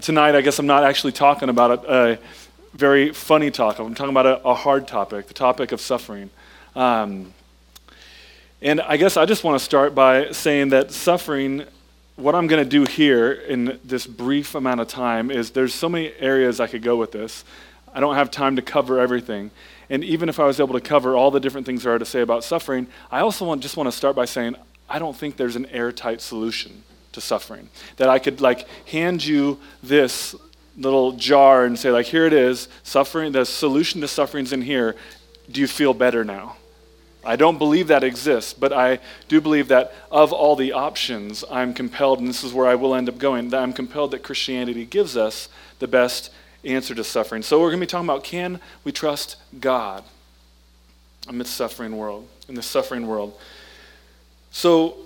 tonight, I guess I'm not actually talking about a, a very funny topic. I'm talking about a, a, hard topic, the topic of suffering. Um, and I guess I just want to start by saying that suffering, what I'm going to do here in this brief amount of time is there's so many areas I could go with this. I don't have time to cover everything. And even if I was able to cover all the different things there are to say about suffering, I also want, just want to start by saying I don't think there's an airtight solution to suffering. That I could like hand you this little jar and say like here it is, suffering the solution to suffering's in here. Do you feel better now? I don't believe that exists, but I do believe that of all the options, I'm compelled, and this is where I will end up going, that I'm compelled that Christianity gives us the best answer to suffering. So we're going to be talking about can we trust God amidst suffering world, in the suffering world. So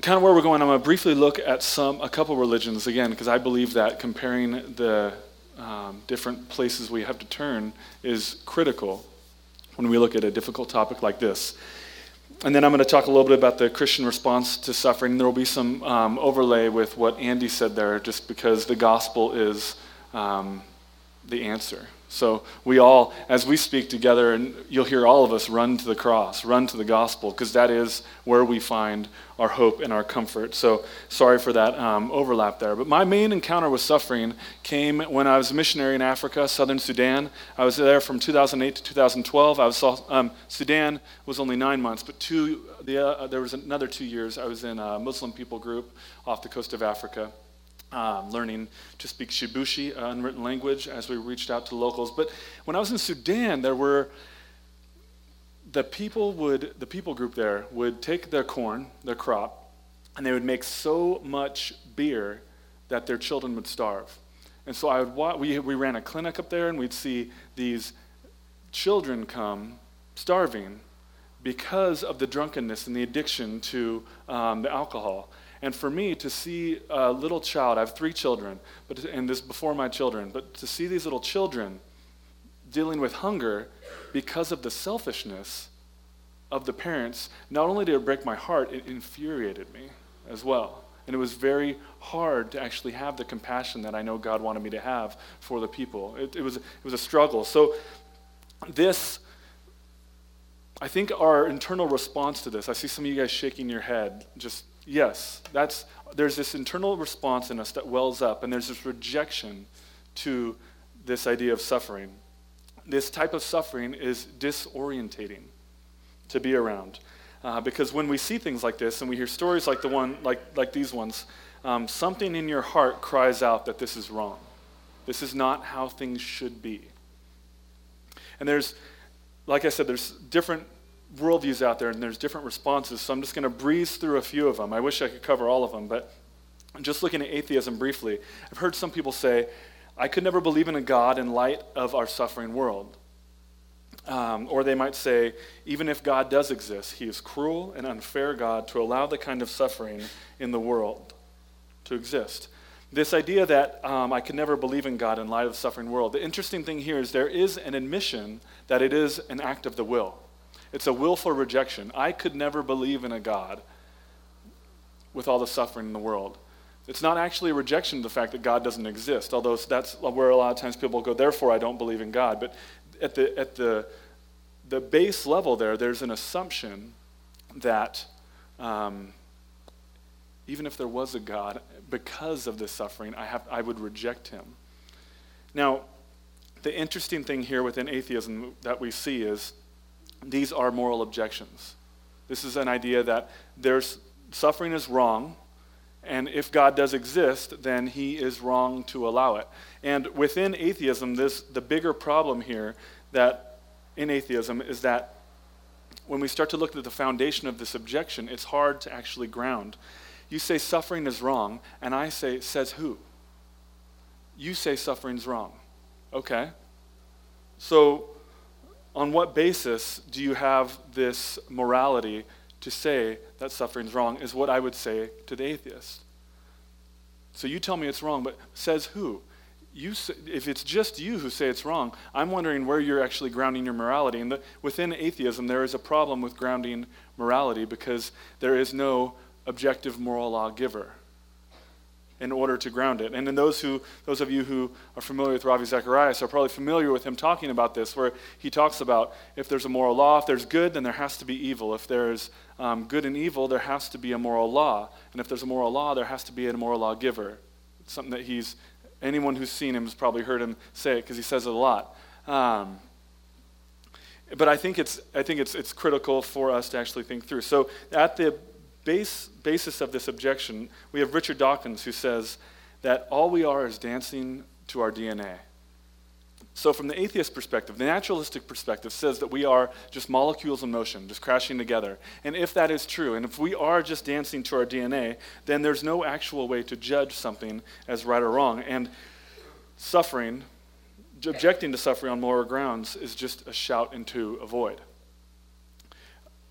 kind of where we're going, I'm going to briefly look at some a couple religions again, because I believe that comparing the um, different places we have to turn is critical when we look at a difficult topic like this. And then I'm going to talk a little bit about the Christian response to suffering. There will be some um, overlay with what Andy said there, just because the gospel is um, the answer. So we all, as we speak together, and you'll hear all of us run to the cross, run to the gospel, because that is where we find our hope and our comfort. So sorry for that um, overlap there. But my main encounter with suffering came when I was a missionary in Africa, southern Sudan. I was there from 2008 to 2012. I was um, Sudan was only nine months, but two, the, uh, there was another two years. I was in a Muslim people group off the coast of Africa um, learning to speak Shibushi, uh, unwritten language, as we reached out to locals. But when I was in Sudan, there were the people would the people group there would take their corn, their crop, and they would make so much beer that their children would starve. And so I would we we ran a clinic up there, and we'd see these children come starving because of the drunkenness and the addiction to um, the alcohol. And for me to see a little child, I have three children, but and this before my children, but to see these little children dealing with hunger because of the selfishness of the parents, not only did it break my heart, it infuriated me as well. And it was very hard to actually have the compassion that I know God wanted me to have for the people. It, it, was, it was a struggle. So, this, I think our internal response to this, I see some of you guys shaking your head, just Yes, that's, there's this internal response in us that wells up, and there's this rejection to this idea of suffering. This type of suffering is disorientating to be around. Uh, because when we see things like this and we hear stories like the one like, like these ones um, something in your heart cries out that this is wrong this is not how things should be and there's like i said there's different worldviews out there, and there's different responses. So I'm just going to breeze through a few of them. I wish I could cover all of them, but I'm just looking at atheism briefly, I've heard some people say, I could never believe in a God in light of our suffering world. Um, or they might say, even if God does exist, he is cruel and unfair God to allow the kind of suffering in the world to exist. This idea that um, I could never believe in God in light of the suffering world. The interesting thing here is there is an admission that it is an act of the will. It's a willful rejection. I could never believe in a God with all the suffering in the world. It's not actually a rejection of the fact that God doesn't exist, although that's where a lot of times people go, therefore I don't believe in God. But at the, at the, the base level there, there's an assumption that um, even if there was a God, because of this suffering, I, have, I would reject him. Now, the interesting thing here within atheism that we see is these are moral objections. This is an idea that there's suffering is wrong, and if God does exist, then he is wrong to allow it. And within atheism, this the bigger problem here that in atheism is that when we start to look at the foundation of this objection, it's hard to actually ground. You say suffering is wrong, and I say, says who? You say suffering's wrong. Okay. So on what basis do you have this morality to say that suffering's wrong? Is what I would say to the atheist. So you tell me it's wrong, but says who? You, if it's just you who say it's wrong, I'm wondering where you're actually grounding your morality. And the, within atheism, there is a problem with grounding morality because there is no objective moral lawgiver. In order to ground it. And then those who those of you who are familiar with Ravi Zacharias are probably familiar with him talking about this, where he talks about if there's a moral law, if there's good, then there has to be evil. If there's um, good and evil, there has to be a moral law. And if there's a moral law, there has to be a moral lawgiver. It's something that he's anyone who's seen him has probably heard him say it because he says it a lot. Um, but I think it's I think it's it's critical for us to actually think through. So at the base basis of this objection, we have Richard Dawkins who says that all we are is dancing to our DNA. So, from the atheist perspective, the naturalistic perspective says that we are just molecules in motion, just crashing together. And if that is true, and if we are just dancing to our DNA, then there's no actual way to judge something as right or wrong. And suffering, objecting to suffering on moral grounds, is just a shout into a void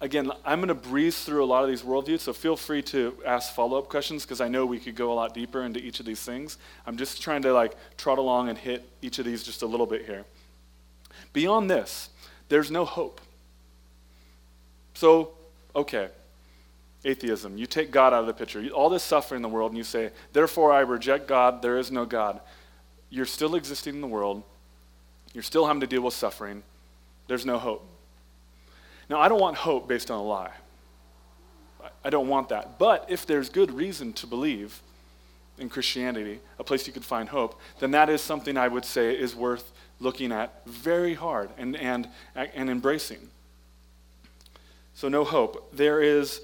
again, I'm going to breeze through a lot of these worldviews, so feel free to ask follow up questions because I know we could go a lot deeper into each of these things. I'm just trying to like trot along and hit each of these just a little bit here. Beyond this, there's no hope. So, okay, atheism. You take God out of the picture. All this suffering in the world, and you say, therefore I reject God, there is no God. You're still existing in the world. You're still having to deal with suffering. There's no hope. Now, I don't want hope based on a lie. I don't want that. But if there's good reason to believe in Christianity, a place you could find hope, then that is something I would say is worth looking at very hard and, and, and embracing. So, no hope. There is,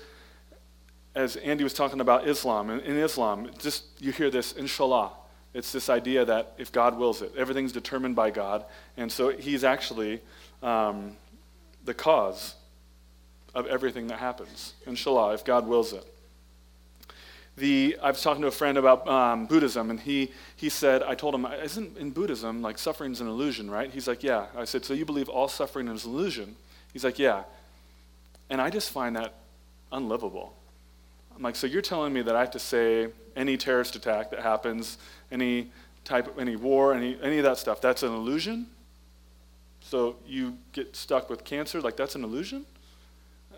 as Andy was talking about Islam, in, in Islam, just you hear this, inshallah. It's this idea that if God wills it, everything's determined by God. And so he's actually um, the cause of everything that happens. Inshallah, if God wills it. The, I was talking to a friend about um, Buddhism, and he, he said, I told him, isn't in Buddhism, like suffering's an illusion, right? He's like, yeah. I said, so you believe all suffering is illusion? He's like, yeah. And I just find that unlivable. I'm like, so you're telling me that I have to say any terrorist attack that happens, any type of, any war, any, any of that stuff, that's an illusion? So you get stuck with cancer, like that's an illusion?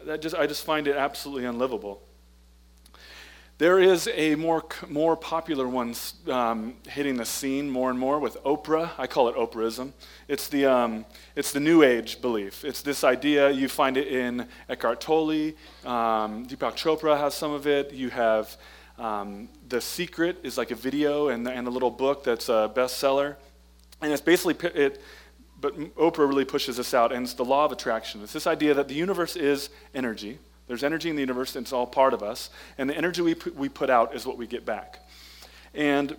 That just, I just find it absolutely unlivable. There is a more, more popular one um, hitting the scene more and more with Oprah. I call it Oprahism. It's the, um, it's the New Age belief. It's this idea, you find it in Eckhart Tolle, um, Deepak Chopra has some of it. You have um, The Secret is like a video and, and a little book that's a bestseller. And it's basically, it, but Oprah really pushes this out, and it's the law of attraction. It's this idea that the universe is energy. There's energy in the universe, and it's all part of us. And the energy we put, we put out is what we get back. And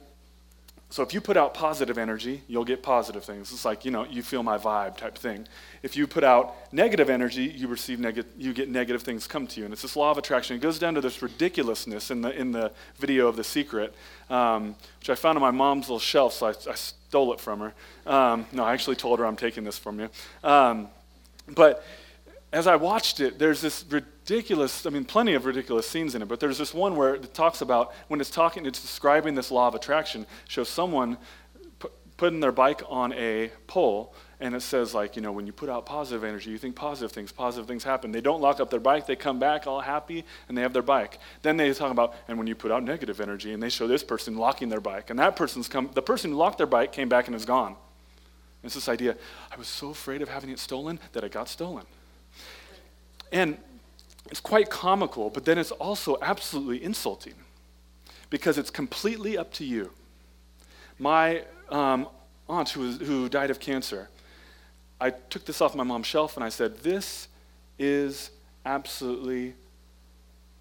so if you put out positive energy, you'll get positive things. It's like, you know, you feel my vibe type thing. If you put out negative energy, you receive negative, you get negative things come to you. And it's this law of attraction. It goes down to this ridiculousness in the, in the video of The Secret, um, which I found on my mom's little shelf, so I, I stole it from her. Um, no, I actually told her I'm taking this from you. Um, but as I watched it, there's this ridiculous, I mean, plenty of ridiculous scenes in it, but there's this one where it talks about, when it's talking, it's describing this law of attraction, shows someone p- putting their bike on a pole, and it says, like, you know, when you put out positive energy, you think positive things, positive things happen. They don't lock up their bike, they come back all happy, and they have their bike. Then they talk about, and when you put out negative energy, and they show this person locking their bike, and that person's come, the person who locked their bike came back and is gone. It's this idea, I was so afraid of having it stolen that it got stolen. And it's quite comical, but then it's also absolutely insulting because it's completely up to you. My um, aunt, who, was, who died of cancer, I took this off my mom's shelf and I said, This is absolutely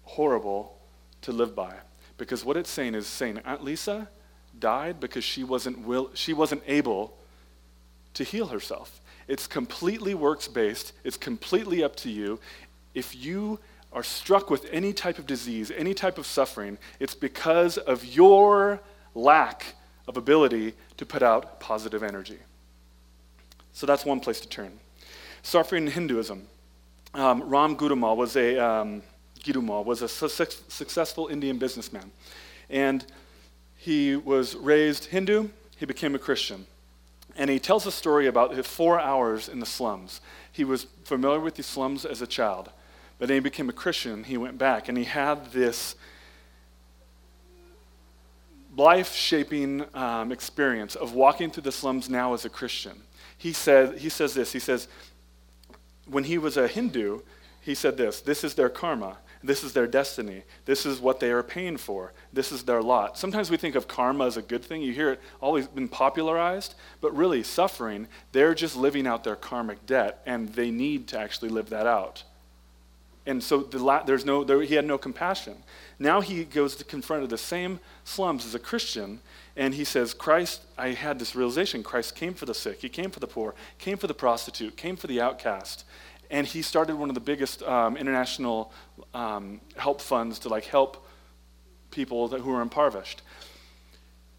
horrible to live by. Because what it's saying is saying Aunt Lisa died because she wasn't, will, she wasn't able to heal herself. It's completely works based, it's completely up to you. If you are struck with any type of disease, any type of suffering, it's because of your lack of ability to put out positive energy. So that's one place to turn. Suffering in Hinduism. Um, Ram Gidoomal was a um, was a su- successful Indian businessman, and he was raised Hindu. He became a Christian, and he tells a story about his four hours in the slums. He was familiar with the slums as a child, but then he became a Christian. He went back, and he had this life shaping um, experience of walking through the slums now as a Christian. He, said, he says this He says, when he was a Hindu, he said this this is their karma. This is their destiny. This is what they are paying for. This is their lot. Sometimes we think of karma as a good thing. You hear it always been popularized, but really, suffering, they're just living out their karmic debt, and they need to actually live that out. And so the la- there's no, there, he had no compassion. Now he goes to confront the same slums as a Christian, and he says, Christ, I had this realization Christ came for the sick, he came for the poor, came for the prostitute, came for the outcast and he started one of the biggest um, international um, help funds to like help people that, who are impoverished.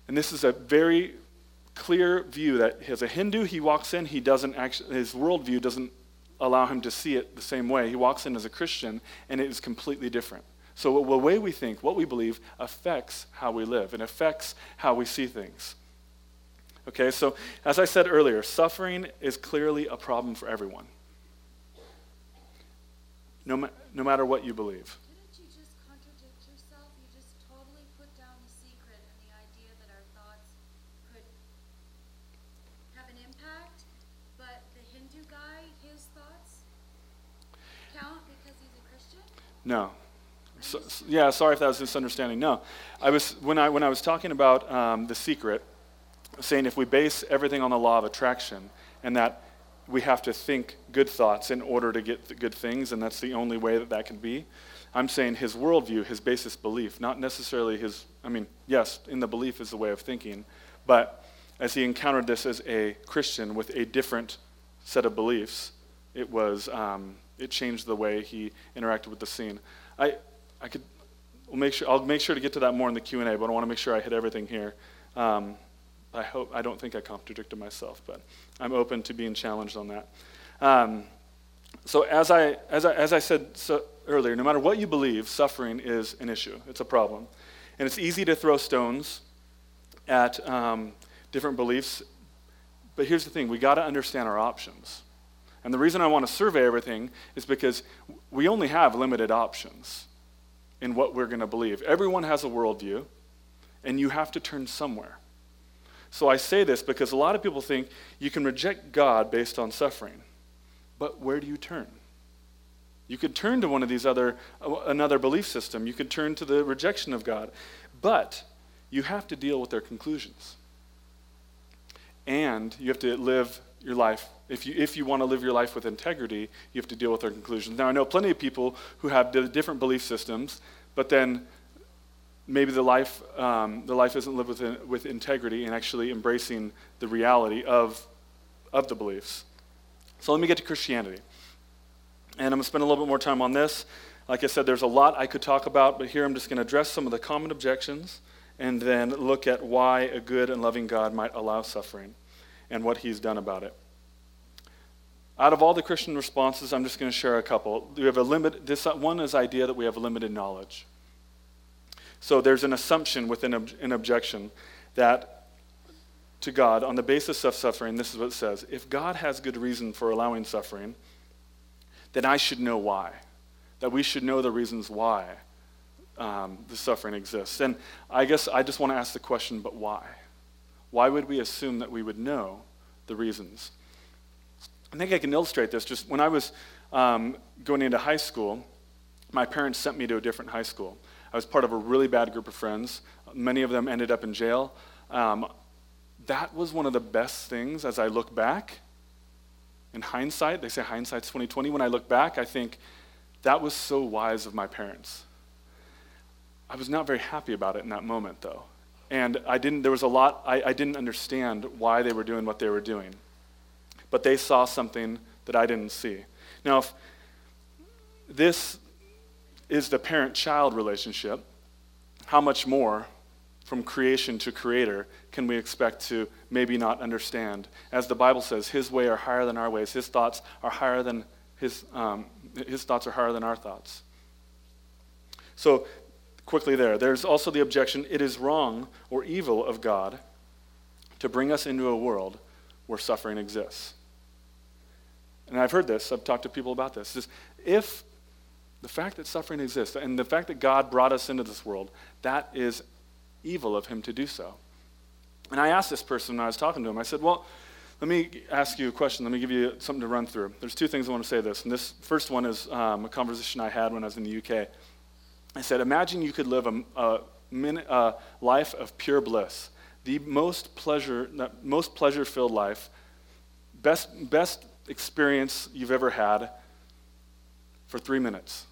And this is a very clear view that as a Hindu, he walks in, he doesn't actually, his worldview doesn't allow him to see it the same way. He walks in as a Christian, and it is completely different. So the way we think, what we believe, affects how we live and affects how we see things. Okay, so as I said earlier, suffering is clearly a problem for everyone no, ma- no matter what you believe. Didn't you just contradict yourself? You just totally put down the secret and the idea that our thoughts could have an impact, but the Hindu guy, his thoughts count because he's a Christian? No. So, yeah, sorry if that was misunderstanding. No, I was when I when I was talking about um, the secret, saying if we base everything on the law of attraction, and that we have to think good thoughts in order to get good things, and that's the only way that that can be. I'm saying his worldview, his basis belief, not necessarily his, I mean, yes, in the belief is the way of thinking, but as he encountered this as a Christian with a different set of beliefs, it was, um, it changed the way he interacted with the scene. I, I could, we'll make sure, I'll make sure to get to that more in the Q&A, but I want to make sure I hit everything here. Um, I hope I don't think I contradicted myself, but I'm open to being challenged on that. Um, so as I as I as I said so earlier, no matter what you believe, suffering is an issue. It's a problem, and it's easy to throw stones at um, different beliefs. But here's the thing: we got to understand our options. And the reason I want to survey everything is because we only have limited options in what we're going to believe. Everyone has a worldview, and you have to turn somewhere. So I say this because a lot of people think you can reject God based on suffering. But where do you turn? You could turn to one of these other uh, another belief system. You could turn to the rejection of God. But you have to deal with their conclusions. And you have to live your life. If you, if you want to live your life with integrity, you have to deal with their conclusions. Now, I know plenty of people who have different belief systems, but then maybe the life, um, the life isn't lived with, with integrity and actually embracing the reality of, of the beliefs. So let me get to Christianity. And I'm going to spend a little bit more time on this. Like I said, there's a lot I could talk about, but here I'm just going to address some of the common objections and then look at why a good and loving God might allow suffering and what he's done about it. Out of all the Christian responses, I'm just going to share a couple. We have a limit. This one is idea that we have limited knowledge. So there's an assumption within an objection that to God, on the basis of suffering, this is what it says if God has good reason for allowing suffering, then I should know why. That we should know the reasons why um, the suffering exists. And I guess I just want to ask the question, but why? Why would we assume that we would know the reasons? I think I can illustrate this. Just when I was um, going into high school, my parents sent me to a different high school. I was part of a really bad group of friends. Many of them ended up in jail. Um, that was one of the best things as I look back. In hindsight, they say hindsight's 2020. When I look back, I think that was so wise of my parents. I was not very happy about it in that moment, though. And I didn't, there was a lot, I, I didn't understand why they were doing what they were doing. But they saw something that I didn't see. Now, if this is the parent child relationship, how much more from creation to creator can we expect to maybe not understand? As the Bible says, his way are higher than our ways, his thoughts are higher than his, um, his thoughts are higher than our thoughts. So, quickly there, there's also the objection it is wrong or evil of God to bring us into a world where suffering exists. And I've heard this, I've talked to people about this. if the fact that suffering exists and the fact that God brought us into this world, that is evil of him to do so. And I asked this person when I was talking to him, I said, Well, let me ask you a question. Let me give you something to run through. There's two things I want to say this. And this first one is um, a conversation I had when I was in the UK. I said, Imagine you could live a, a, minute, a life of pure bliss, the most pleasure, most pleasure-filled life, best, best experience you've ever had for three minutes.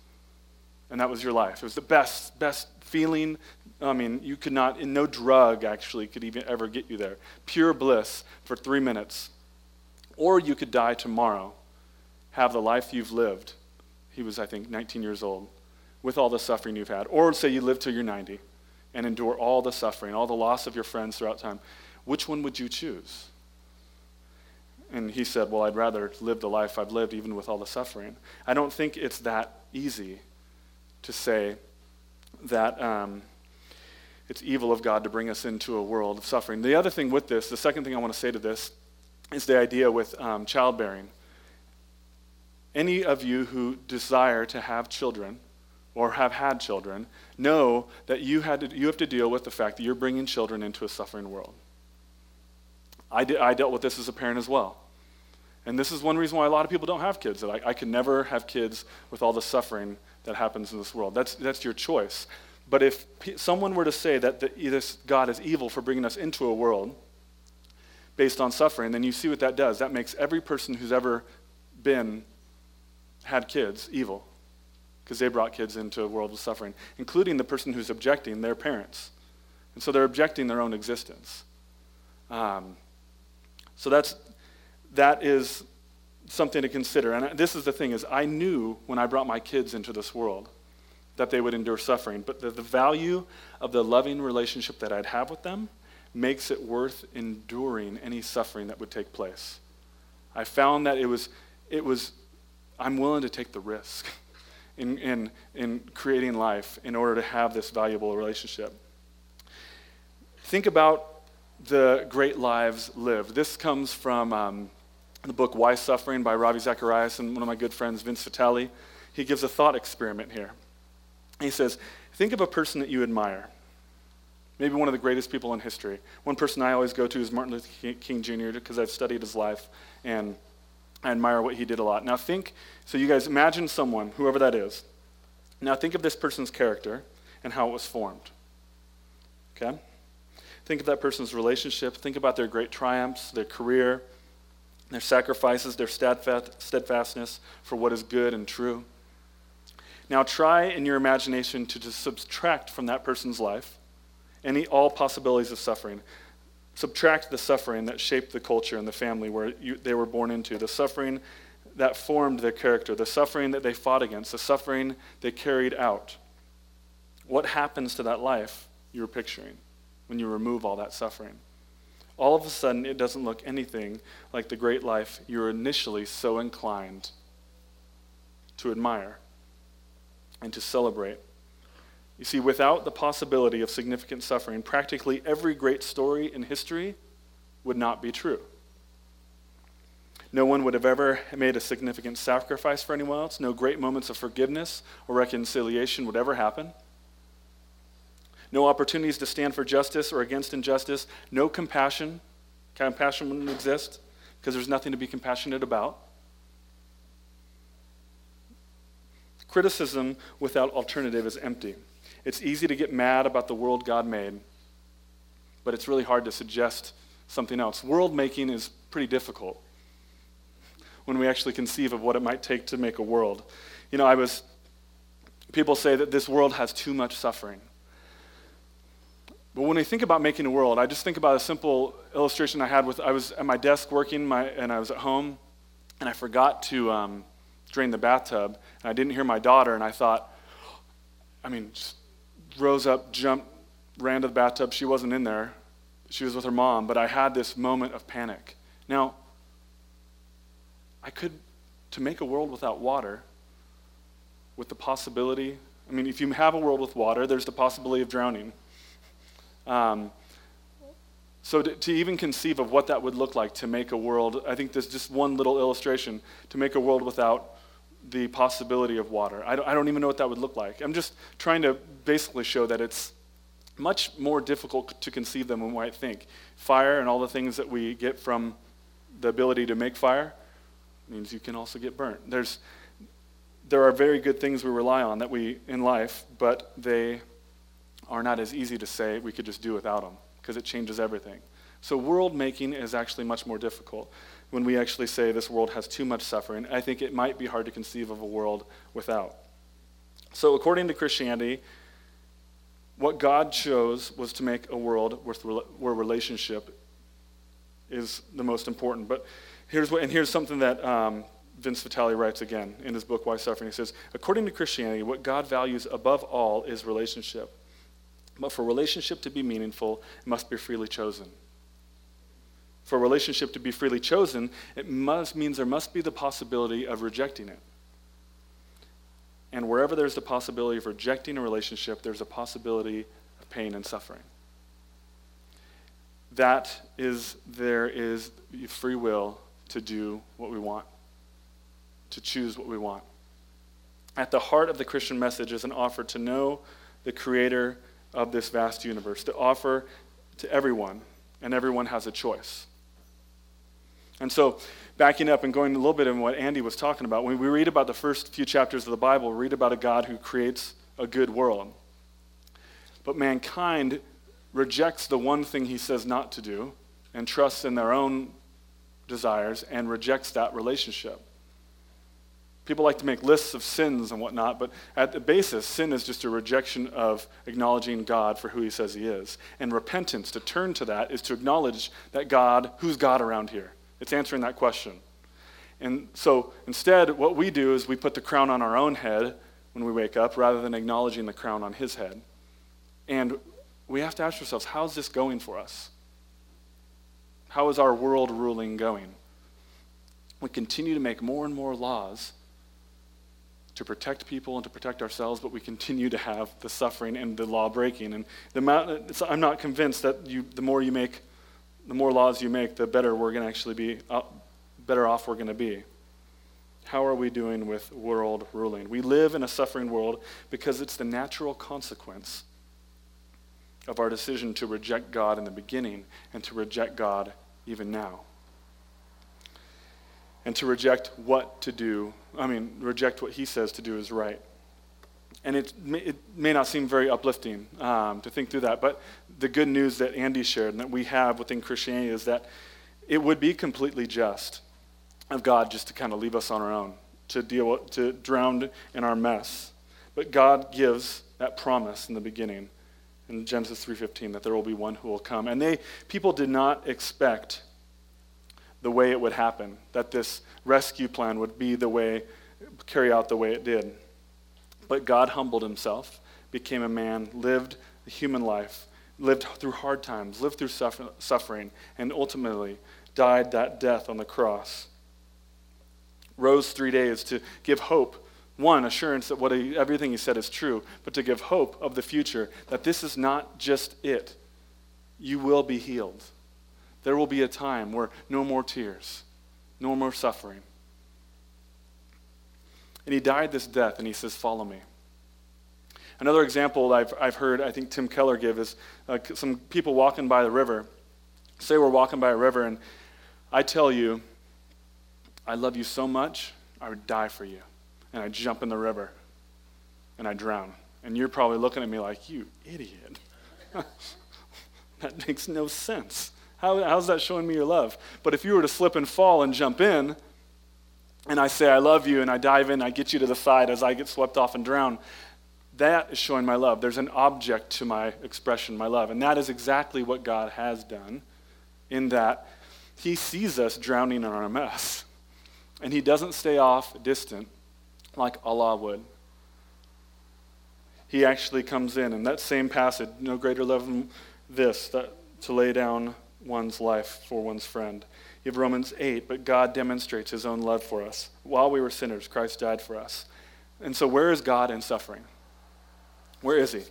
And that was your life. It was the best, best feeling. I mean, you could not, in no drug actually could even ever get you there. Pure bliss for three minutes. Or you could die tomorrow, have the life you've lived. He was, I think, 19 years old, with all the suffering you've had. Or say you live till you're 90 and endure all the suffering, all the loss of your friends throughout time. Which one would you choose? And he said, Well, I'd rather live the life I've lived, even with all the suffering. I don't think it's that easy to say that um, it's evil of God to bring us into a world of suffering. The other thing with this, the second thing I want to say to this, is the idea with um, childbearing. Any of you who desire to have children or have had children know that you, had to, you have to deal with the fact that you're bringing children into a suffering world. I, did, I dealt with this as a parent as well. And this is one reason why a lot of people don't have kids. That I, I can never have kids with all the suffering that happens in this world. That's, that's your choice. But if p- someone were to say that the, this God is evil for bringing us into a world based on suffering, then you see what that does. That makes every person who's ever been, had kids, evil. Because they brought kids into a world of suffering, including the person who's objecting, their parents. And so they're objecting their own existence. Um, so that's, that is something to consider. And this is the thing is I knew when I brought my kids into this world that they would endure suffering, but the, the value of the loving relationship that I'd have with them makes it worth enduring any suffering that would take place. I found that it was, it was I'm willing to take the risk in, in, in creating life in order to have this valuable relationship. Think about the great lives lived. This comes from um, the book Why Suffering by Ravi Zacharias and one of my good friends, Vince Vitale. He gives a thought experiment here. He says, Think of a person that you admire. Maybe one of the greatest people in history. One person I always go to is Martin Luther King Jr. because I've studied his life and I admire what he did a lot. Now, think so, you guys imagine someone, whoever that is. Now, think of this person's character and how it was formed. Okay? Think of that person's relationship. Think about their great triumphs, their career, their sacrifices, their steadfastness for what is good and true. Now try in your imagination to subtract from that person's life any all possibilities of suffering. Subtract the suffering that shaped the culture and the family where you, they were born into, the suffering that formed their character, the suffering that they fought against, the suffering they carried out. What happens to that life you're picturing when you remove all that suffering? all of a sudden it doesn't look anything like the great life you were initially so inclined to admire and to celebrate. You see, without the possibility of significant suffering, practically every great story in history would not be true. No one would have ever made a significant sacrifice for anyone else. No great moments of forgiveness or reconciliation would ever happen no opportunities to stand for justice or against injustice, no compassion. Compassion wouldn't exist because there's nothing to be compassionate about. Criticism without alternative is empty. It's easy to get mad about the world God made, but it's really hard to suggest something else. World making is pretty difficult when we actually conceive of what it might take to make a world. You know, I was, people say that this world has too much suffering. But when I think about making a world, I just think about a simple illustration I had with I was at my desk working, my, and I was at home, and I forgot to um, drain the bathtub, and I didn't hear my daughter, and I thought, I mean, just rose up, jumped, ran to the bathtub. She wasn't in there. She was with her mom, but I had this moment of panic. Now, I could, to make a world without water, with the possibility, I mean, if you have a world with water, there's the possibility of drowning. Um, so to, to, even conceive of what that would look like to make a world, I think there's just one little illustration to make a world without the possibility of water. I don't, I don't even know what that would look like. I'm just trying to basically show that it's much more difficult to conceive than we might think. Fire and all the things that we get from the ability to make fire means you can also get burnt. There's, there are very good things we rely on that we in life, but they are not as easy to say we could just do without them because it changes everything. So world making is actually much more difficult. When we actually say this world has too much suffering, I think it might be hard to conceive of a world without. So according to Christianity, what God chose was to make a world where relationship is the most important. But here's what, and here's something that um, Vince Vitale writes again in his book Why Suffering. He says, according to Christianity, what God values above all is relationship. But for relationship to be meaningful, it must be freely chosen. For a relationship to be freely chosen, it must, means there must be the possibility of rejecting it. And wherever there's the possibility of rejecting a relationship, there's a possibility of pain and suffering. That is, there is free will to do what we want, to choose what we want. At the heart of the Christian message is an offer to know the creator of this vast universe, to offer to everyone, and everyone has a choice. And so, backing up and going a little bit in what Andy was talking about, when we read about the first few chapters of the Bible, we read about a God who creates a good world. But mankind rejects the one thing he says not to do and trusts in their own desires and rejects that relationship. People like to make lists of sins and whatnot, but at the basis, sin is just a rejection of acknowledging God for who he says he is. And repentance, to turn to that, is to acknowledge that God, who's God around here? It's answering that question. And so instead, what we do is we put the crown on our own head when we wake up rather than acknowledging the crown on his head. And we have to ask ourselves how's this going for us? How is our world ruling going? We continue to make more and more laws to protect people and to protect ourselves, but we continue to have the suffering and the law breaking. And the amount, I'm not convinced that you, the more you make the more laws you make, the better we're going to actually be, uh, better off we're going to be. How are we doing with world ruling? We live in a suffering world because it's the natural consequence of our decision to reject God in the beginning and to reject God even now. And to reject what to do, I mean, reject what He says to do is right. And it may, it may not seem very uplifting um, to think through that, but the good news that Andy shared and that we have within Christianity is that it would be completely just of God just to kind of leave us on our own, to deal to drown in our mess. But God gives that promise in the beginning in Genesis 3:15 that there will be one who will come. And they people did not expect the way it would happen, that this rescue plan would be the way carry out the way it did. But God humbled himself, became a man, lived a human life, lived through hard times, lived through suffer- suffering, and ultimately died that death on the cross. Rose three days to give hope. One, assurance that what he, everything he said is true, but to give hope of the future, that this is not just it. You will be healed. There will be a time where no more tears, no more suffering, and he died this death, and he says, Follow me. Another example I've, I've heard, I think Tim Keller give, is uh, some people walking by the river. Say we're walking by a river, and I tell you, I love you so much, I would die for you. And I jump in the river, and I drown. And you're probably looking at me like, You idiot. that makes no sense. How, how's that showing me your love? But if you were to slip and fall and jump in, and I say, I love you, and I dive in, I get you to the side as I get swept off and drown, that is showing my love. There's an object to my expression, my love. And that is exactly what God has done, in that He sees us drowning in our mess. And He doesn't stay off distant like Allah would. He actually comes in, and that same passage, no greater love than this, that to lay down one's life for one's friend. You have Romans 8, but God demonstrates his own love for us. While we were sinners, Christ died for us. And so, where is God in suffering? Where is he?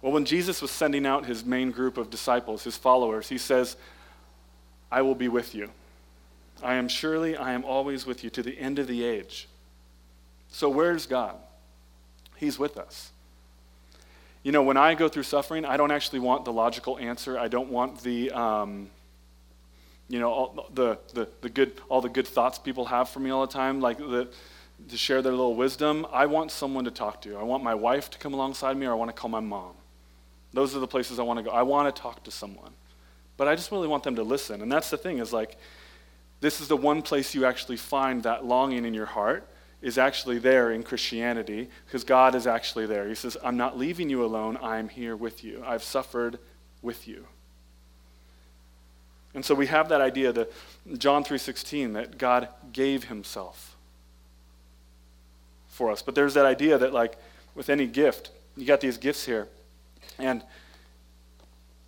Well, when Jesus was sending out his main group of disciples, his followers, he says, I will be with you. I am surely, I am always with you to the end of the age. So, where's God? He's with us. You know, when I go through suffering, I don't actually want the logical answer. I don't want the, um, you know, all the, the, the good, all the good thoughts people have for me all the time, like the, to share their little wisdom. I want someone to talk to. I want my wife to come alongside me, or I want to call my mom. Those are the places I want to go. I want to talk to someone. But I just really want them to listen. And that's the thing, is like, this is the one place you actually find that longing in your heart is actually there in Christianity because God is actually there. He says, I'm not leaving you alone, I'm here with you. I've suffered with you. And so we have that idea that John 3:16 that God gave himself for us. But there's that idea that like with any gift, you got these gifts here and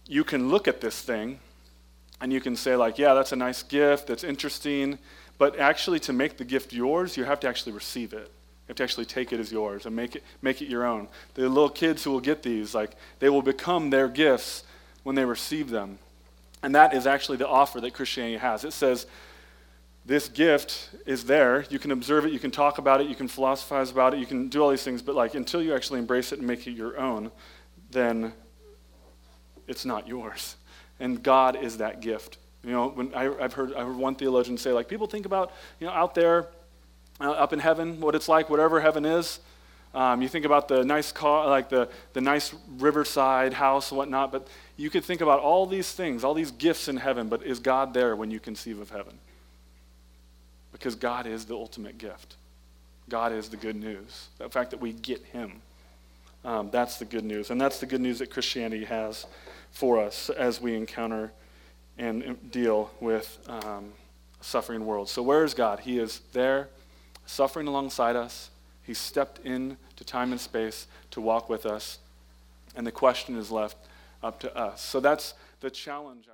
you can look at this thing and you can say like, yeah, that's a nice gift, that's interesting, but actually, to make the gift yours, you have to actually receive it. You have to actually take it as yours and make it, make it your own. The little kids who will get these, like, they will become their gifts when they receive them. And that is actually the offer that Christianity has. It says, this gift is there. You can observe it, you can talk about it, you can philosophize about it, you can do all these things, but like until you actually embrace it and make it your own, then it's not yours. And God is that gift. You know, when I, have heard, I heard one theologian say, like, people think about, you know, out there, uh, up in heaven, what it's like, whatever heaven is. Um, you think about the nice car, like the, the nice riverside house whatnot, but you could think about all these things, all these gifts in heaven, but is God there when you conceive of heaven? Because God is the ultimate gift. God is the good news. The fact that we get Him. Um, that's the good news. And that's the good news that Christianity has for us as we encounter and deal with um, a suffering world. So, where is God? He is there, suffering alongside us. He stepped into time and space to walk with us. And the question is left up to us. So, that's the challenge.